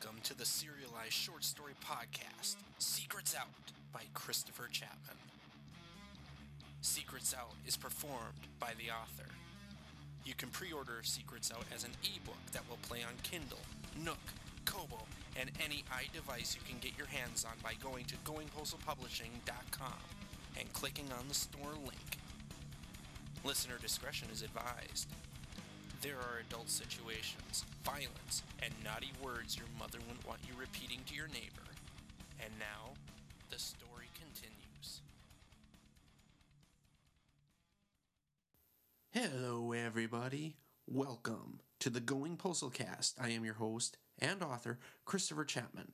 Welcome to the serialized short story podcast, Secrets Out by Christopher Chapman. Secrets Out is performed by the author. You can pre order Secrets Out as an ebook that will play on Kindle, Nook, Kobo, and any iDevice you can get your hands on by going to goingpostalpublishing.com and clicking on the store link. Listener discretion is advised. There are adult situations, violence, and naughty words your mother wouldn't want you repeating to your neighbor. And now, the story continues. Hello, everybody. Welcome to the Going Postal Cast. I am your host and author, Christopher Chapman.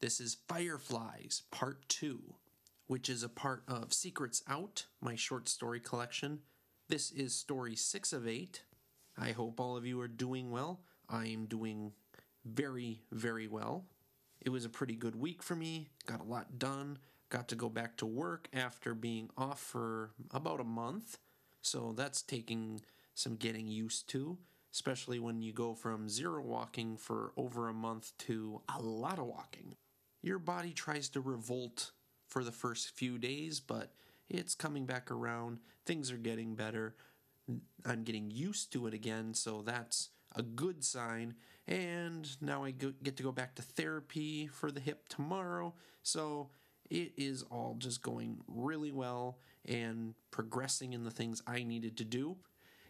This is Fireflies Part 2, which is a part of Secrets Out, my short story collection. This is story 6 of 8 I hope all of you are doing well. I am doing very, very well. It was a pretty good week for me, got a lot done, got to go back to work after being off for about a month. So that's taking some getting used to, especially when you go from zero walking for over a month to a lot of walking. Your body tries to revolt for the first few days, but it's coming back around. Things are getting better. I'm getting used to it again, so that's a good sign. And now I get to go back to therapy for the hip tomorrow. So it is all just going really well and progressing in the things I needed to do.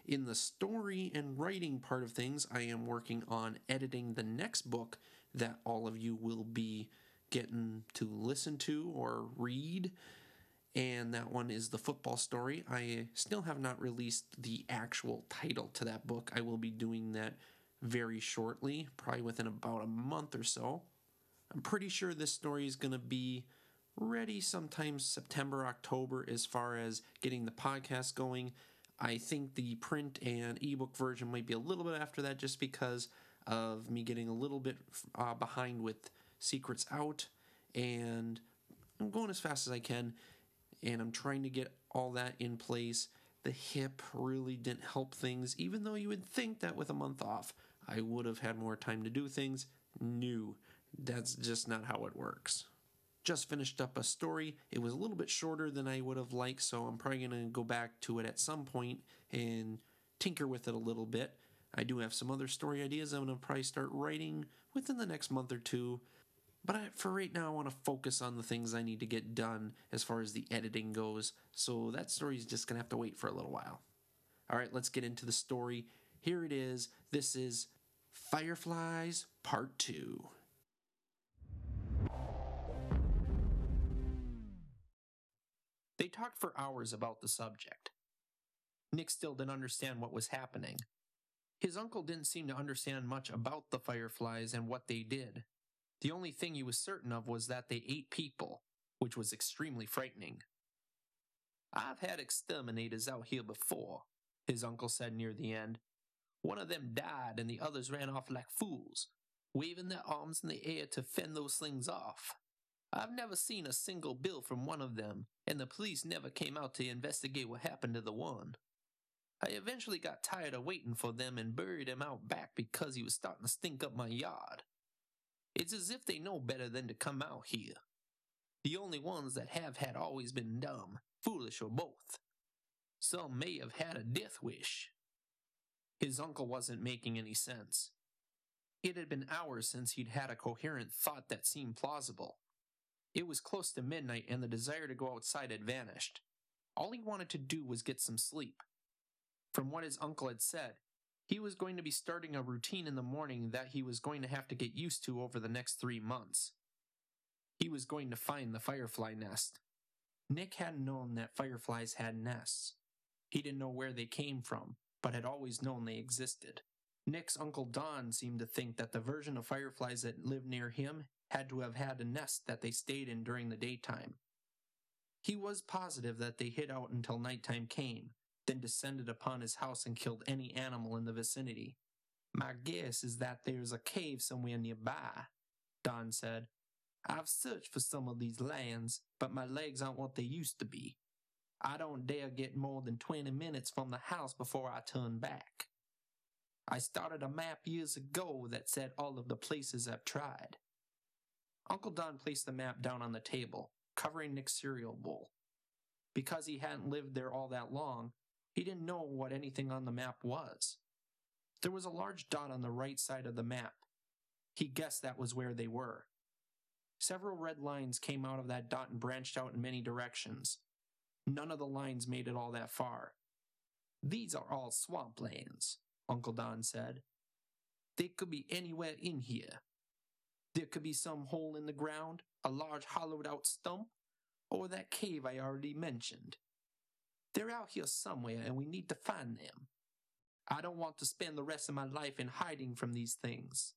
In the story and writing part of things, I am working on editing the next book that all of you will be getting to listen to or read and that one is The Football Story. I still have not released the actual title to that book. I will be doing that very shortly, probably within about a month or so. I'm pretty sure this story is going to be ready sometime September, October as far as getting the podcast going. I think the print and ebook version might be a little bit after that just because of me getting a little bit uh, behind with Secrets Out and I'm going as fast as I can and I'm trying to get all that in place. The hip really didn't help things, even though you would think that with a month off, I would have had more time to do things. No, that's just not how it works. Just finished up a story. It was a little bit shorter than I would have liked, so I'm probably going to go back to it at some point and tinker with it a little bit. I do have some other story ideas I'm going to probably start writing within the next month or two. But I, for right now, I want to focus on the things I need to get done as far as the editing goes. So that story is just going to have to wait for a little while. All right, let's get into the story. Here it is. This is Fireflies Part 2. They talked for hours about the subject. Nick still didn't understand what was happening. His uncle didn't seem to understand much about the Fireflies and what they did, the only thing he was certain of was that they ate people, which was extremely frightening. I've had exterminators out here before, his uncle said near the end. One of them died and the others ran off like fools, waving their arms in the air to fend those things off. I've never seen a single bill from one of them, and the police never came out to investigate what happened to the one. I eventually got tired of waiting for them and buried him out back because he was starting to stink up my yard. It's as if they know better than to come out here. The only ones that have had always been dumb, foolish, or both. Some may have had a death wish. His uncle wasn't making any sense. It had been hours since he'd had a coherent thought that seemed plausible. It was close to midnight and the desire to go outside had vanished. All he wanted to do was get some sleep. From what his uncle had said, he was going to be starting a routine in the morning that he was going to have to get used to over the next three months. He was going to find the firefly nest. Nick hadn't known that fireflies had nests. He didn't know where they came from, but had always known they existed. Nick's Uncle Don seemed to think that the version of fireflies that lived near him had to have had a nest that they stayed in during the daytime. He was positive that they hid out until nighttime came, then descended upon his house and killed any animal in the vicinity. My guess is that there's a cave somewhere nearby, Don said. I've searched for some of these lands, but my legs aren't what they used to be. I don't dare get more than 20 minutes from the house before I turn back. I started a map years ago that said all of the places I've tried. Uncle Don placed the map down on the table, covering Nick's cereal bowl. Because he hadn't lived there all that long, he didn't know what anything on the map was. There was a large dot on the right side of the map. He guessed that was where they were. Several red lines came out of that dot and branched out in many directions. None of the lines made it all that far. These are all swamplands, Uncle Don said. They could be anywhere in here. There could be some hole in the ground, a large hollowed out stump, or that cave I already mentioned. They're out here somewhere and we need to find them. I don't want to spend the rest of my life in hiding from these things.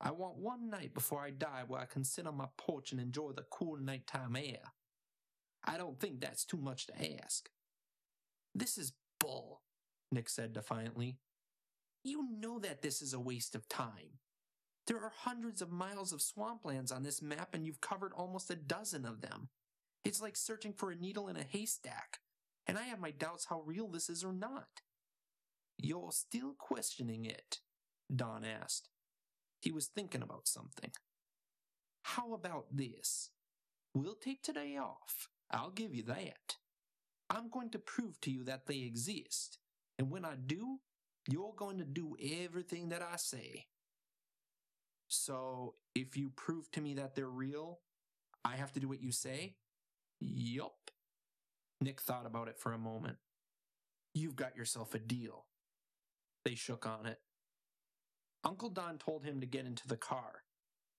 I want one night before I die where I can sit on my porch and enjoy the cool nighttime air. I don't think that's too much to ask. This is bull, Nick said defiantly. You know that this is a waste of time. There are hundreds of miles of swamplands on this map, and you've covered almost a dozen of them. It's like searching for a needle in a haystack, and I have my doubts how real this is or not. You're still questioning it? Don asked. He was thinking about something. How about this? We'll take today off. I'll give you that. I'm going to prove to you that they exist. And when I do, you're going to do everything that I say. So, if you prove to me that they're real, I have to do what you say? Yup. Nick thought about it for a moment. You've got yourself a deal. They shook on it. Uncle Don told him to get into the car.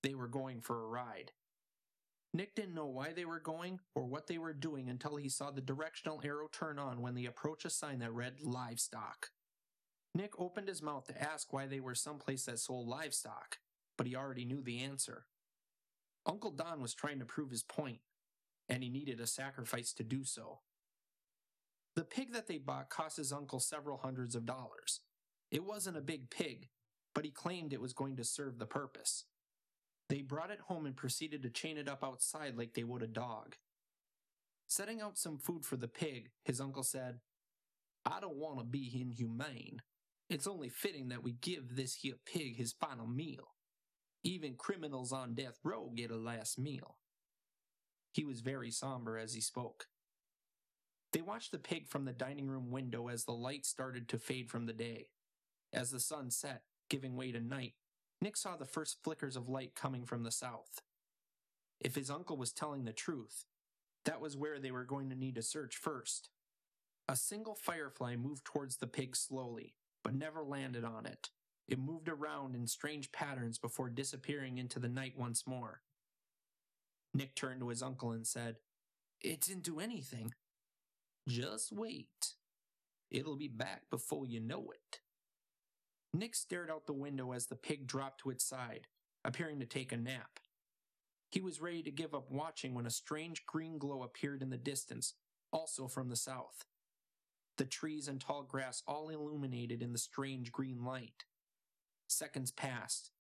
They were going for a ride. Nick didn't know why they were going or what they were doing until he saw the directional arrow turn on when they approached a sign that read livestock. Nick opened his mouth to ask why they were someplace that sold livestock, but he already knew the answer. Uncle Don was trying to prove his point, and he needed a sacrifice to do so. The pig that they bought cost his uncle several hundreds of dollars. It wasn't a big pig, but he claimed it was going to serve the purpose. They brought it home and proceeded to chain it up outside like they would a dog. Setting out some food for the pig, his uncle said, I don't want to be inhumane. It's only fitting that we give this here pig his final meal. Even criminals on death row get a last meal. He was very somber as he spoke. They watched the pig from the dining room window as the light started to fade from the day. As the sun set, giving way to night, Nick saw the first flickers of light coming from the south. If his uncle was telling the truth, that was where they were going to need to search first. A single firefly moved towards the pig slowly, but never landed on it. It moved around in strange patterns before disappearing into the night once more. Nick turned to his uncle and said, It didn't do anything. Just wait. It'll be back before you know it. Nick stared out the window as the pig dropped to its side, appearing to take a nap. He was ready to give up watching when a strange green glow appeared in the distance, also from the south. The trees and tall grass all illuminated in the strange green light. Seconds passed.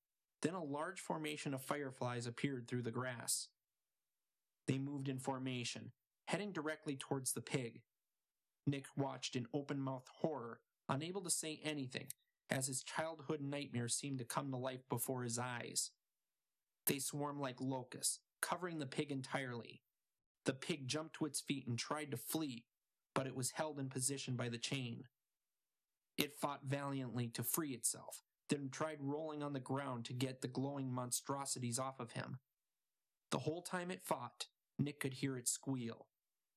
Then a large formation of fireflies appeared through the grass. They moved in formation, heading directly towards the pig. Nick watched in open mouthed horror, unable to say anything as his childhood nightmare seemed to come to life before his eyes. They swarmed like locusts, covering the pig entirely. The pig jumped to its feet and tried to flee, but it was held in position by the chain. It fought valiantly to free itself, then tried rolling on the ground to get the glowing monstrosities off of him. The whole time it fought, Nick could hear it squeal.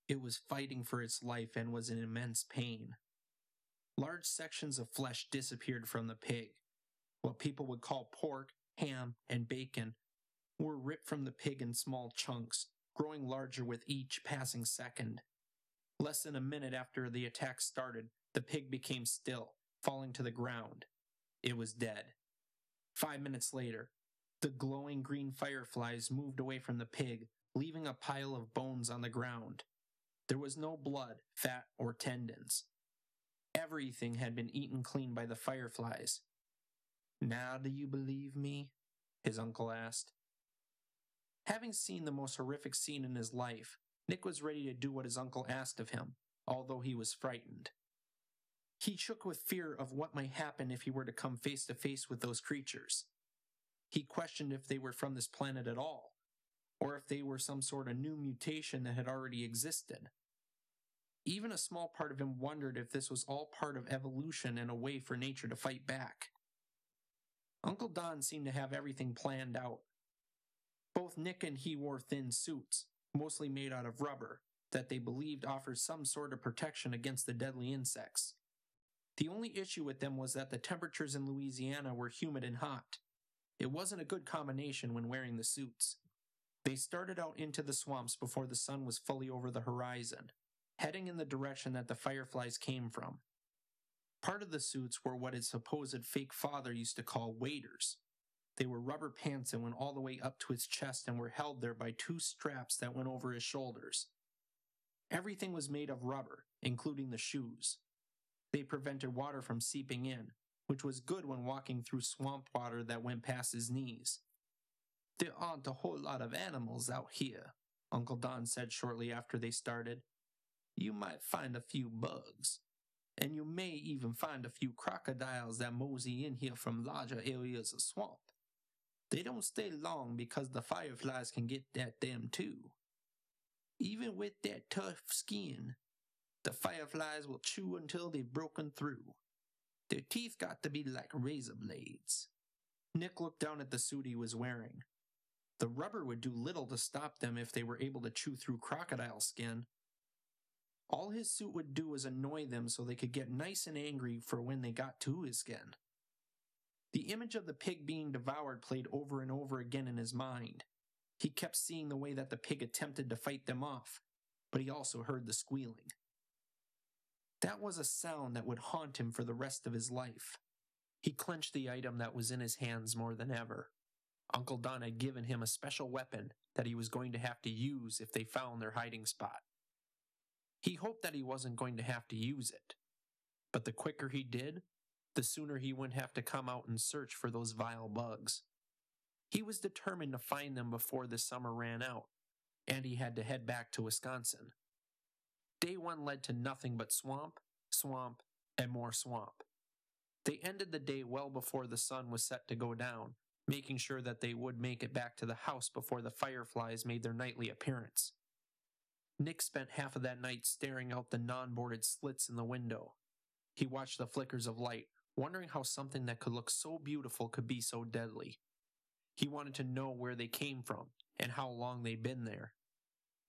It was fighting for its life and was in immense pain. Large sections of flesh disappeared from the pig. What people would call pork, ham, and bacon were ripped from the pig in small chunks, growing larger with each passing second. Less than a minute after the attack started, the pig became still, falling to the ground. It was dead. Five minutes later, the glowing green fireflies moved away from the pig, leaving a pile of bones on the ground. There was no blood, fat, or tendons. Everything had been eaten clean by the fireflies. Now do you believe me? his uncle asked. Having seen the most horrific scene in his life, Nick was ready to do what his uncle asked of him, although he was frightened. He shook with fear of what might happen if he were to come face to face with those creatures. He questioned if they were from this planet at all, or if they were some sort of new mutation that had already existed. Even a small part of him wondered if this was all part of evolution and a way for nature to fight back. Uncle Don seemed to have everything planned out. Both Nick and he wore thin suits, mostly made out of rubber, that they believed offered some sort of protection against the deadly insects. The only issue with them was that the temperatures in Louisiana were humid and hot. It wasn't a good combination when wearing the suits. They started out into the swamps before the sun was fully over the horizon, heading in the direction that the fireflies came from. Part of the suits were what his supposed fake father used to call waders. They were rubber pants and went all the way up to his chest and were held there by two straps that went over his shoulders. Everything was made of rubber, including the shoes. They prevented water from seeping in, which was good when walking through swamp water that went past his knees. There aren't a whole lot of animals out here, Uncle Don said shortly after they started. You might find a few bugs, and you may even find a few crocodiles that mosey in here from larger areas of swamp. They don't stay long because the fireflies can get at them too. Even with their tough skin, the fireflies will chew until they've broken through. Their teeth got to be like razor blades. Nick looked down at the suit he was wearing. The rubber would do little to stop them if they were able to chew through crocodile skin. All his suit would do was annoy them so they could get nice and angry for when they got to his skin. The image of the pig being devoured played over and over again in his mind. He kept seeing the way that the pig attempted to fight them off, but he also heard the squealing. That was a sound that would haunt him for the rest of his life. He clenched the item that was in his hands more than ever. Uncle Don had given him a special weapon that he was going to have to use if they found their hiding spot. He hoped that he wasn't going to have to use it, but the quicker he did, the sooner he wouldn't have to come out and search for those vile bugs. He was determined to find them before the summer ran out, and he had to head back to Wisconsin. Day one led to nothing but swamp, swamp, and more swamp. They ended the day well before the sun was set to go down, making sure that they would make it back to the house before the fireflies made their nightly appearance. Nick spent half of that night staring out the non boarded slits in the window. He watched the flickers of light, wondering how something that could look so beautiful could be so deadly. He wanted to know where they came from and how long they'd been there.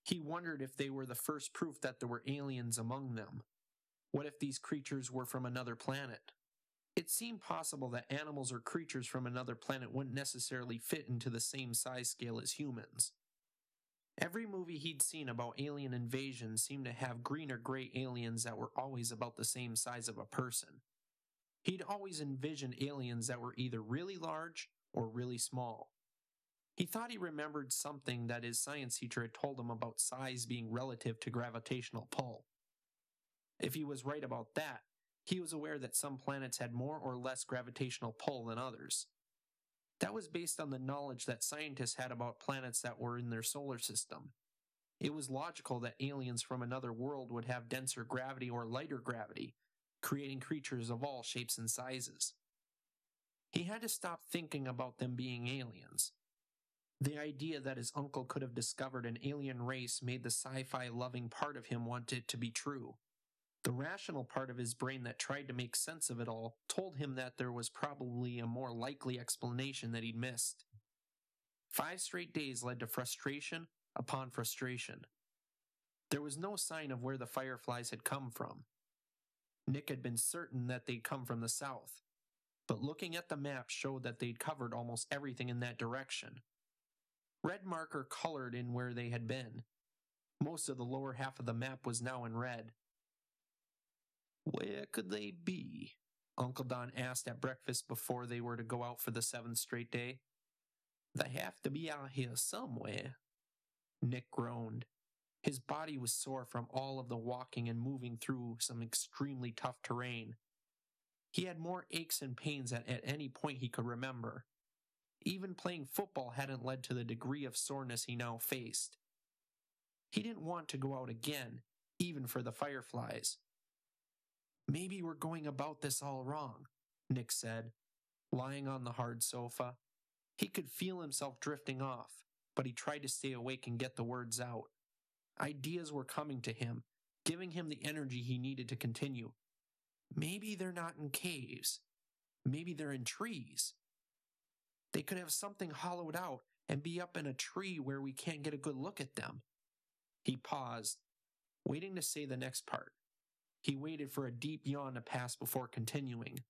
He wondered if they were the first proof that there were aliens among them. What if these creatures were from another planet? It seemed possible that animals or creatures from another planet wouldn't necessarily fit into the same size scale as humans. Every movie he'd seen about alien invasion seemed to have green or gray aliens that were always about the same size of a person. He'd always envisioned aliens that were either really large or really small. He thought he remembered something that his science teacher had told him about size being relative to gravitational pull. If he was right about that, he was aware that some planets had more or less gravitational pull than others. That was based on the knowledge that scientists had about planets that were in their solar system. It was logical that aliens from another world would have denser gravity or lighter gravity, creating creatures of all shapes and sizes. He had to stop thinking about them being aliens. The idea that his uncle could have discovered an alien race made the sci fi loving part of him want it to be true. The rational part of his brain that tried to make sense of it all told him that there was probably a more likely explanation that he'd missed. Five straight days led to frustration upon frustration. There was no sign of where the fireflies had come from. Nick had been certain that they'd come from the south, but looking at the map showed that they'd covered almost everything in that direction. Red marker colored in where they had been. Most of the lower half of the map was now in red. Where could they be? Uncle Don asked at breakfast before they were to go out for the seventh straight day. They have to be out here somewhere. Nick groaned. His body was sore from all of the walking and moving through some extremely tough terrain. He had more aches and pains than at any point he could remember. Even playing football hadn't led to the degree of soreness he now faced. He didn't want to go out again, even for the fireflies. Maybe we're going about this all wrong, Nick said, lying on the hard sofa. He could feel himself drifting off, but he tried to stay awake and get the words out. Ideas were coming to him, giving him the energy he needed to continue. Maybe they're not in caves. Maybe they're in trees. They could have something hollowed out and be up in a tree where we can't get a good look at them. He paused, waiting to say the next part. He waited for a deep yawn to pass before continuing.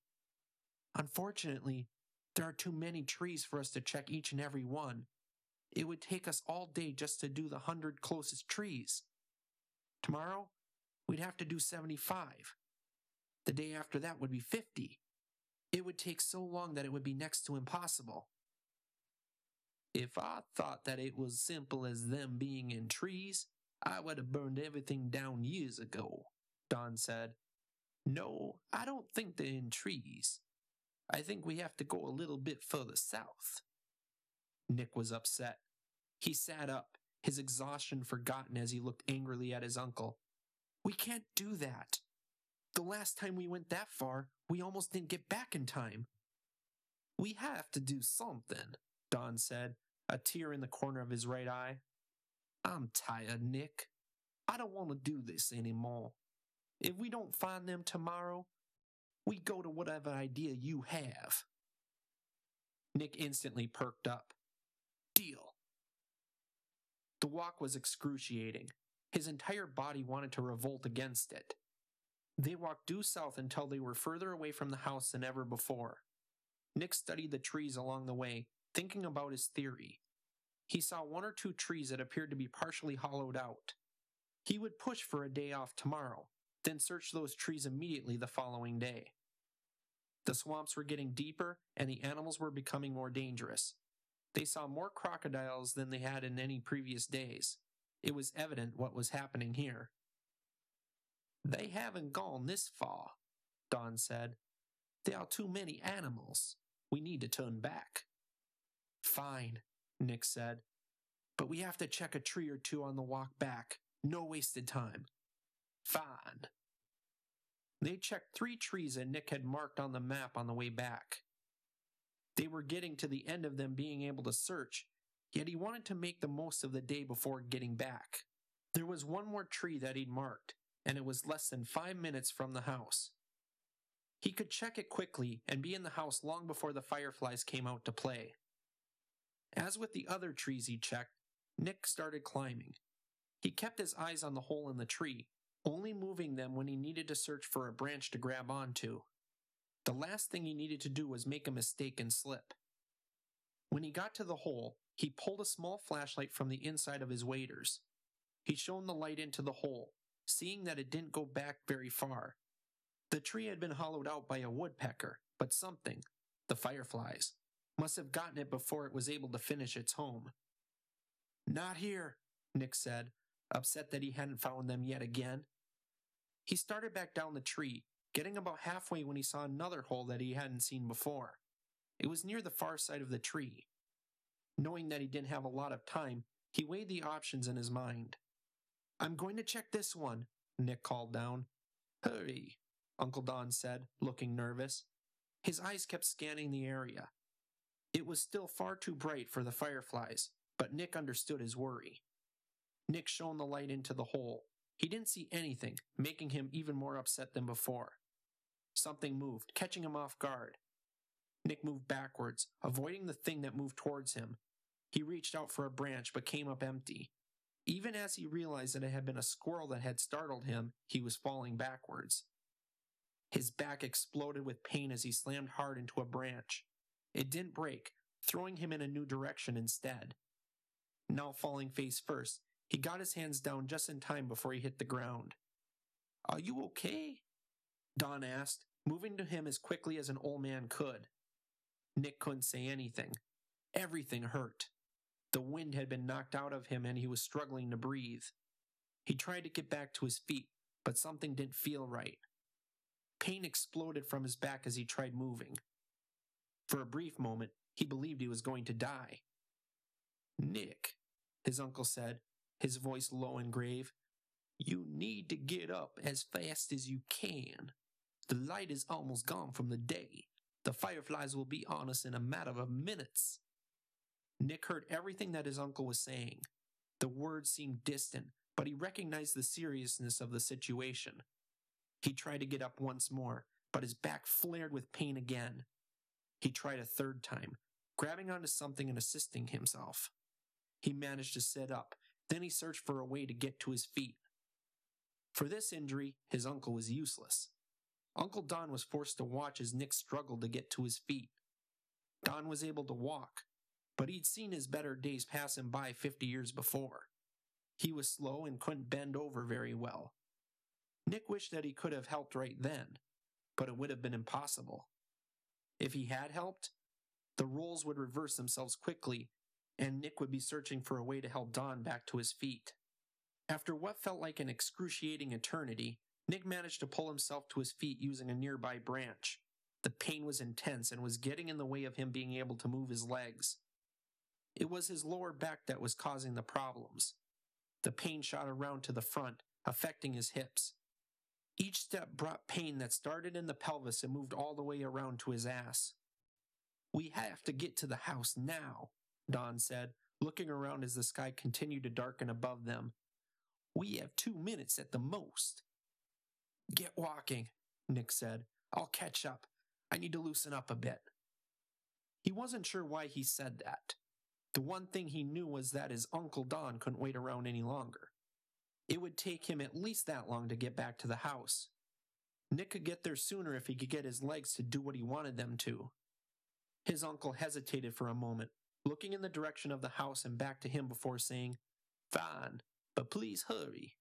Unfortunately, there are too many trees for us to check each and every one. It would take us all day just to do the hundred closest trees. Tomorrow, we'd have to do 75. The day after that would be 50. It would take so long that it would be next to impossible. If I thought that it was simple as them being in trees, I would have burned everything down years ago, Don said. No, I don't think they're in trees. I think we have to go a little bit further south. Nick was upset. He sat up, his exhaustion forgotten as he looked angrily at his uncle. We can't do that. The last time we went that far, we almost didn't get back in time. We have to do something, Don said, a tear in the corner of his right eye. I'm tired, Nick. I don't want to do this anymore. If we don't find them tomorrow, we go to whatever idea you have. Nick instantly perked up. Deal. The walk was excruciating. His entire body wanted to revolt against it. They walked due south until they were further away from the house than ever before. Nick studied the trees along the way, thinking about his theory. He saw one or two trees that appeared to be partially hollowed out. He would push for a day off tomorrow, then search those trees immediately the following day. The swamps were getting deeper and the animals were becoming more dangerous. They saw more crocodiles than they had in any previous days. It was evident what was happening here. They haven't gone this far, Don said. There are too many animals. We need to turn back. Fine, Nick said. But we have to check a tree or two on the walk back. No wasted time. Fine. They checked three trees that Nick had marked on the map on the way back. They were getting to the end of them being able to search, yet he wanted to make the most of the day before getting back. There was one more tree that he'd marked, and it was less than five minutes from the house. He could check it quickly and be in the house long before the fireflies came out to play. As with the other trees he checked, Nick started climbing. He kept his eyes on the hole in the tree, only moving them when he needed to search for a branch to grab onto. The last thing he needed to do was make a mistake and slip. When he got to the hole, he pulled a small flashlight from the inside of his waders. He shone the light into the hole, seeing that it didn't go back very far. The tree had been hollowed out by a woodpecker, but something, the fireflies, must have gotten it before it was able to finish its home. Not here, Nick said, upset that he hadn't found them yet again. He started back down the tree, getting about halfway when he saw another hole that he hadn't seen before. It was near the far side of the tree. Knowing that he didn't have a lot of time, he weighed the options in his mind. I'm going to check this one, Nick called down. Hurry, Uncle Don said, looking nervous. His eyes kept scanning the area. It was still far too bright for the fireflies, but Nick understood his worry. Nick shone the light into the hole. He didn't see anything, making him even more upset than before. Something moved, catching him off guard. Nick moved backwards, avoiding the thing that moved towards him. He reached out for a branch but came up empty. Even as he realized that it had been a squirrel that had startled him, he was falling backwards. His back exploded with pain as he slammed hard into a branch. It didn't break, throwing him in a new direction instead. Now falling face first, he got his hands down just in time before he hit the ground. Are you okay? Don asked, moving to him as quickly as an old man could. Nick couldn't say anything. Everything hurt. The wind had been knocked out of him and he was struggling to breathe. He tried to get back to his feet, but something didn't feel right. Pain exploded from his back as he tried moving. For a brief moment, he believed he was going to die. Nick, his uncle said, his voice low and grave. You need to get up as fast as you can. The light is almost gone from the day. The fireflies will be on us in a matter of minutes. Nick heard everything that his uncle was saying. The words seemed distant, but he recognized the seriousness of the situation. He tried to get up once more, but his back flared with pain again. He tried a third time, grabbing onto something and assisting himself. He managed to sit up, then he searched for a way to get to his feet. For this injury, his uncle was useless. Uncle Don was forced to watch as Nick struggled to get to his feet. Don was able to walk, but he'd seen his better days pass him by 50 years before. He was slow and couldn't bend over very well. Nick wished that he could have helped right then, but it would have been impossible. If he had helped, the roles would reverse themselves quickly, and Nick would be searching for a way to help Don back to his feet. After what felt like an excruciating eternity, Nick managed to pull himself to his feet using a nearby branch. The pain was intense and was getting in the way of him being able to move his legs. It was his lower back that was causing the problems. The pain shot around to the front, affecting his hips. Each step brought pain that started in the pelvis and moved all the way around to his ass. We have to get to the house now, Don said, looking around as the sky continued to darken above them. We have two minutes at the most. Get walking, Nick said. I'll catch up. I need to loosen up a bit. He wasn't sure why he said that. The one thing he knew was that his Uncle Don couldn't wait around any longer. It would take him at least that long to get back to the house. Nick could get there sooner if he could get his legs to do what he wanted them to. His uncle hesitated for a moment, looking in the direction of the house and back to him before saying, Fine, but please hurry.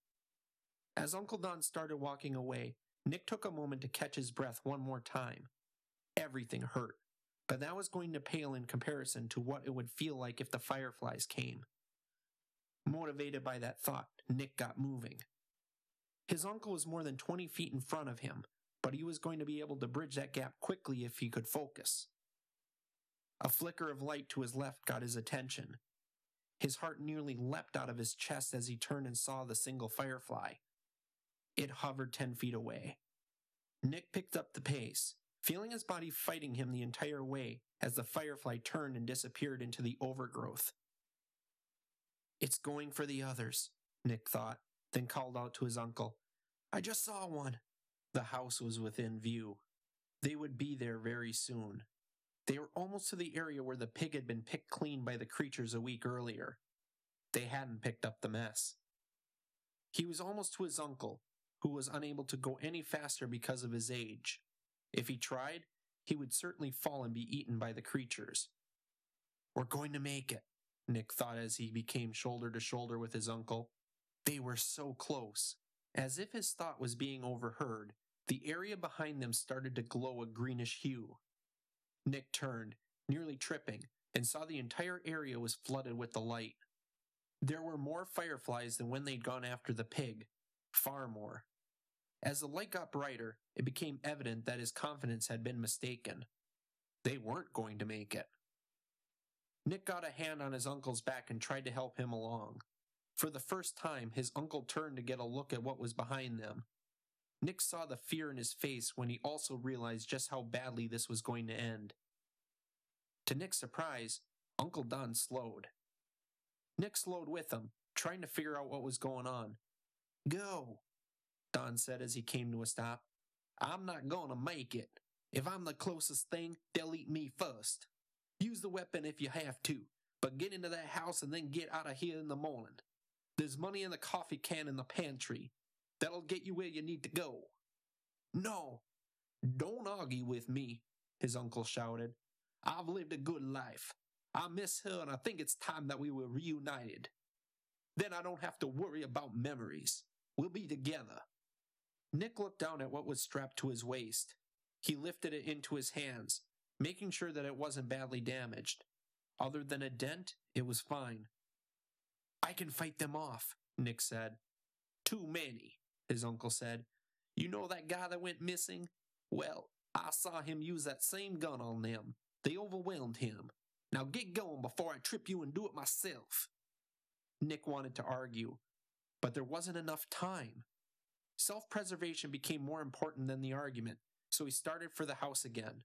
As Uncle Don started walking away, Nick took a moment to catch his breath one more time. Everything hurt, but that was going to pale in comparison to what it would feel like if the fireflies came. Motivated by that thought, Nick got moving. His uncle was more than 20 feet in front of him, but he was going to be able to bridge that gap quickly if he could focus. A flicker of light to his left got his attention. His heart nearly leapt out of his chest as he turned and saw the single firefly. It hovered 10 feet away. Nick picked up the pace, feeling his body fighting him the entire way as the firefly turned and disappeared into the overgrowth. It's going for the others, Nick thought, then called out to his uncle. I just saw one. The house was within view. They would be there very soon. They were almost to the area where the pig had been picked clean by the creatures a week earlier. They hadn't picked up the mess. He was almost to his uncle, who was unable to go any faster because of his age. If he tried, he would certainly fall and be eaten by the creatures. We're going to make it, Nick thought as he became shoulder to shoulder with his uncle. They were so close. As if his thought was being overheard, the area behind them started to glow a greenish hue. Nick turned, nearly tripping, and saw the entire area was flooded with the light. There were more fireflies than when they'd gone after the pig, far more. As the light got brighter, it became evident that his confidence had been mistaken. They weren't going to make it. Nick got a hand on his uncle's back and tried to help him along. For the first time, his uncle turned to get a look at what was behind them. Nick saw the fear in his face when he also realized just how badly this was going to end. To Nick's surprise, Uncle Don slowed. Nick slowed with him, trying to figure out what was going on. Go, Don said as he came to a stop. I'm not gonna make it. If I'm the closest thing, they'll eat me first. Use the weapon if you have to, but get into that house and then get out of here in the morning. There's money in the coffee can in the pantry. That'll get you where you need to go. No, don't argue with me, his uncle shouted. I've lived a good life. I miss her and I think it's time that we were reunited. Then I don't have to worry about memories. We'll be together. Nick looked down at what was strapped to his waist. He lifted it into his hands, making sure that it wasn't badly damaged. Other than a dent, it was fine. I can fight them off, Nick said. Too many his uncle said. You know that guy that went missing? Well, I saw him use that same gun on them. They overwhelmed him. Now get going before I trip you and do it myself. Nick wanted to argue, but there wasn't enough time. Self preservation became more important than the argument, so he started for the house again.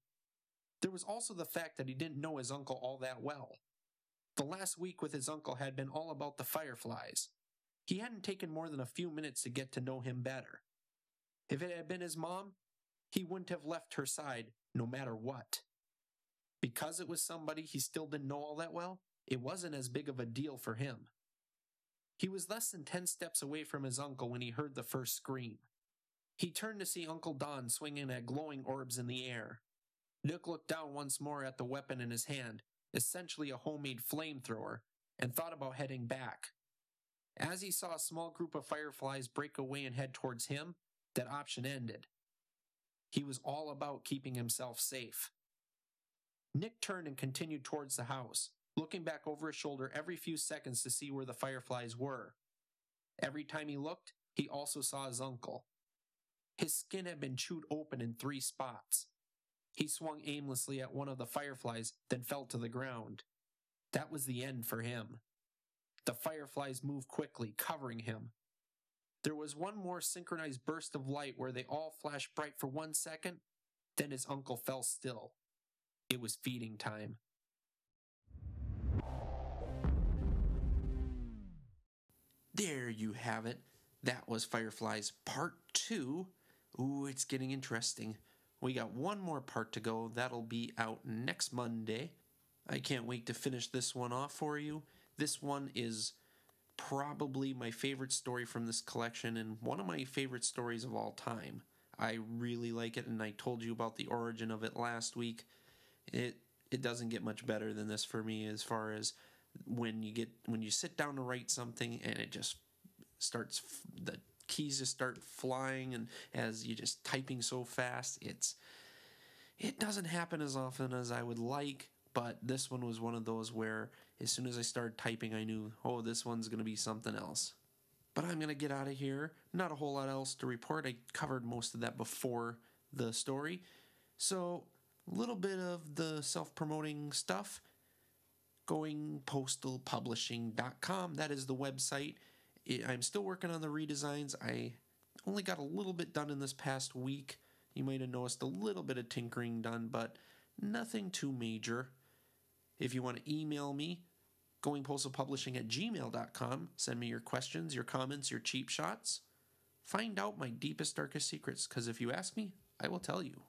There was also the fact that he didn't know his uncle all that well. The last week with his uncle had been all about the fireflies. He hadn't taken more than a few minutes to get to know him better. If it had been his mom, he wouldn't have left her side no matter what. Because it was somebody he still didn't know all that well, it wasn't as big of a deal for him. He was less than ten steps away from his uncle when he heard the first scream. He turned to see Uncle Don swinging at glowing orbs in the air. Nick looked down once more at the weapon in his hand, essentially a homemade flamethrower, and thought about heading back. As he saw a small group of fireflies break away and head towards him, that option ended. He was all about keeping himself safe. Nick turned and continued towards the house, looking back over his shoulder every few seconds to see where the fireflies were. Every time he looked, he also saw his uncle. His skin had been chewed open in three spots. He swung aimlessly at one of the fireflies, then fell to the ground. That was the end for him. The fireflies moved quickly, covering him. There was one more synchronized burst of light where they all flashed bright for one second, then his uncle fell still. It was feeding time. There you have it. That was Fireflies Part 2. Ooh, it's getting interesting. We got one more part to go. That'll be out next Monday. I can't wait to finish this one off for you. This one is probably my favorite story from this collection and one of my favorite stories of all time. I really like it and I told you about the origin of it last week. It it doesn't get much better than this for me as far as when you get when you sit down to write something and it just starts the keys just start flying and as you're just typing so fast it's it doesn't happen as often as I would like but this one was one of those where as soon as I started typing I knew oh this one's going to be something else. But I'm going to get out of here. Not a whole lot else to report. I covered most of that before the story. So little bit of the self-promoting stuff goingpostalpublishing.com that is the website I'm still working on the redesigns. I only got a little bit done in this past week. You might have noticed a little bit of tinkering done, but nothing too major. If you want to email me, goingpostalpublishing at gmail.com, send me your questions, your comments, your cheap shots. Find out my deepest, darkest secrets, because if you ask me, I will tell you.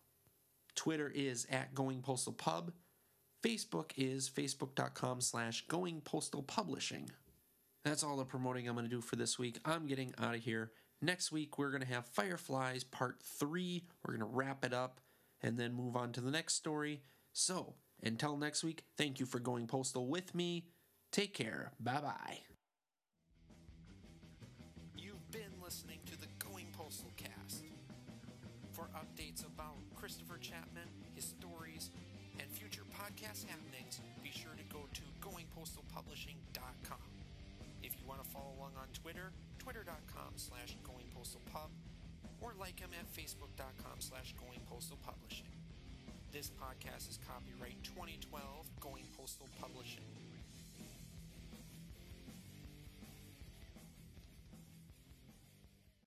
Twitter is at goingpostalpub. Facebook is facebook.com slash goingpostalpublishing. That's all the promoting I'm going to do for this week. I'm getting out of here. Next week, we're going to have Fireflies Part 3. We're going to wrap it up and then move on to the next story. So, until next week, thank you for going postal with me. Take care. Bye bye. You've been listening to the Going Postal cast. For updates about Christopher Chapman, his stories, and future podcast happenings, be sure to go to goingpostalpublishing.com. If you want to follow along on Twitter, twitter.com slash goingpostalpub, or like him at facebook.com slash goingpostalpublishing. This podcast is copyright 2012 Going Postal Publishing.